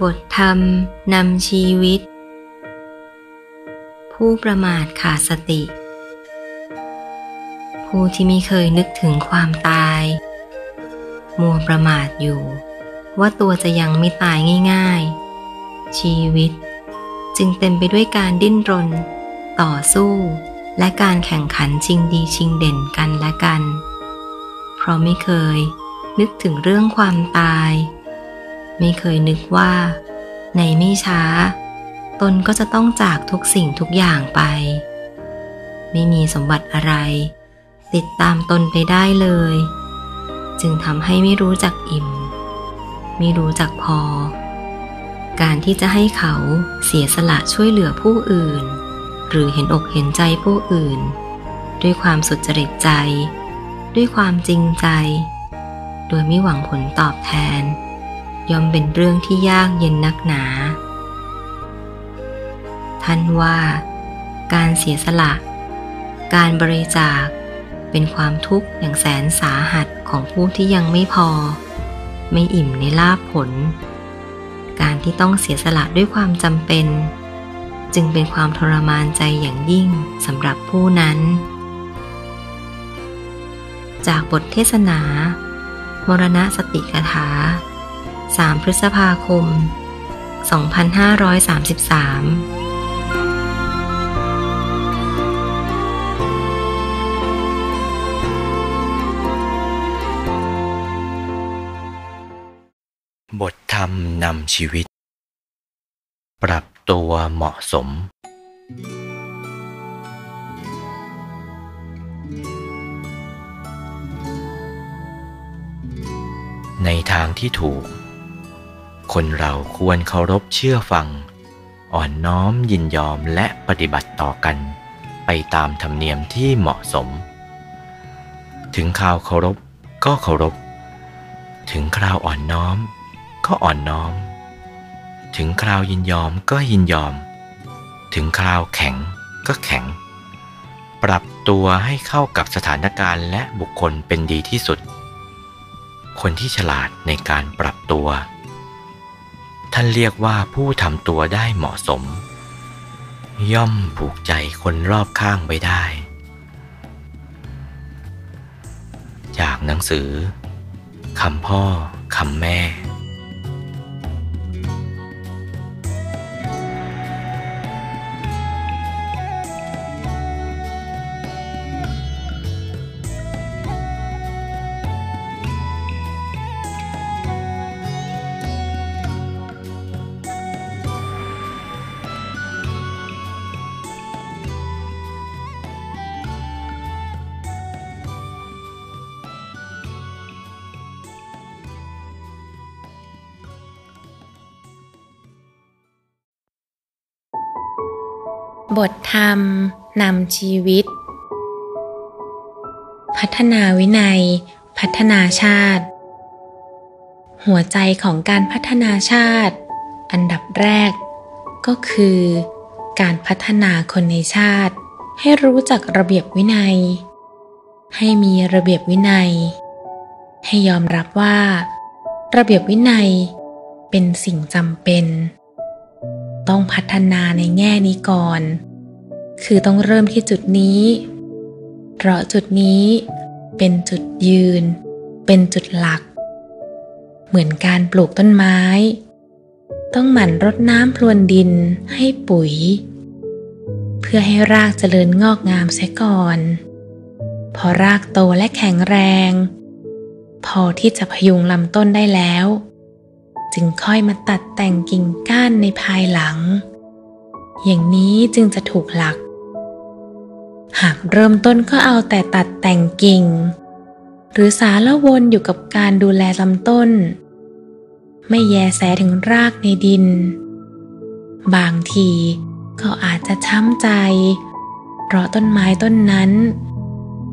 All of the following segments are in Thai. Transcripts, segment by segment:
บทธรรมนำชีวิต ผู้ประมาทขาดสติ ผู้ที่ไม่เคยนึกถึงความตาย มัวประมาทอยู่ ว่าตัวจะยังไม่ตายง่าย ๆ ชีวิต จึงเต็มไปด้วยการดิ้นรน ต่อสู้ และการแข่งขันชิงดีชิงเด่นกันและกัน เพราะไม่เคยนึกถึงเรื่องความตาย ไม่เคยนึกว่า ในไม่ช้า ตนก็จะต้องจากทุกสิ่งทุกอย่างไป ไม่มีสมบัติอะไร ติดตามตนไปได้เลย จึงทำให้ไม่รู้จักอิ่ม ไม่รู้จักพอ การที่จะให้เขาเสียสละช่วยเหลือผู้อื่น หรือเห็นอกเห็นใจผู้อื่น ด้วยความสุจริตใจ ด้วยความจริงใจ โดยไม่หวังผลตอบแทน ย่อมเป็นเรื่องที่ยากเย็นนักหนา ท่านว่า การเสียสละ การบริจาคเป็นความทุกข์อย่างแสนสาหัสของผู้ที่ยังไม่พอ ไม่อิ่มในลาภผล การที่ต้องเสียสละด้วยความจำเป็น จึงเป็นความทรมานใจอย่างยิ่งสำหรับผู้นั้น จากบทเทศนา มรณะสติกถา 3 พฤษภาคม 2533บทธรรมนำชีวิต ปรับตัวเหมาะสม ในทางที่ถูก คนเราควรเคารพเชื่อฟัง อ่อนน้อมยินยอมและปฏิบัติต่อกัน ไปตามธรรมเนียมที่เหมาะสม ถึงคราวเคารพก็เคารพ ถึงคราวอ่อนน้อม ก็อ่อนน้อม ถึงคราวยินยอมก็ยินยอม ถึงคราวแข็งก็แข็ง ปรับตัวให้เข้ากับสถานการณ์และบุคคลเป็นดีที่สุด คนที่ฉลาดในการปรับตัว ท่านเรียกว่าผู้ทำตัวได้เหมาะสม ย่อมผูกใจคนรอบข้างไว้ได้ จากหนังสือคำพ่อคำแม่ บทธรรมนำชีวิต พัฒนาวินัย พัฒนาชาติ หัวใจของการพัฒนาชาติ อันดับแรก ก็คือ การพัฒนาคนในชาติ ให้รู้จักระเบียบวินัย ให้มีระเบียบวินัย ให้ยอมรับว่า ระเบียบวินัยเป็นสิ่งจำเป็น ต้องพัฒนาในแง่นี้ก่อน คือต้องเริ่มที่จุดนี้ เพราะจุดนี้เป็นจุดยืน เป็นจุดหลัก เหมือนการปลูกต้นไม้ ต้องหมั่นรดน้ำพรวนดินให้ปุ๋ย เพื่อให้รากเจริญงอกงามเสียก่อน พอรากโตและแข็งแรง พอที่จะพยุงลำต้นได้แล้ว จึงค่อยมาตัดแต่งกิ่งก้านในภายหลัง อย่างนี้จึงจะถูกหลัก หากเริ่มต้นก็เอาแต่ตัดแต่งกิ่ง หรือสารวนอยู่กับการดูแลลำต้น ไม่แยแสถึงรากในดิน บางทีก็อาจจะช้ำใจ เพราะต้นไม้ต้นนั้น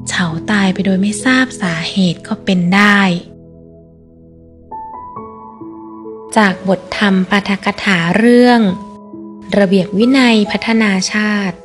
เฉาตายไปโดยไม่ทราบสาเหตุก็เป็นได้ จากบทธรรมปาฐกถาเรื่อง ระเบียบวินัยพัฒนาชาติ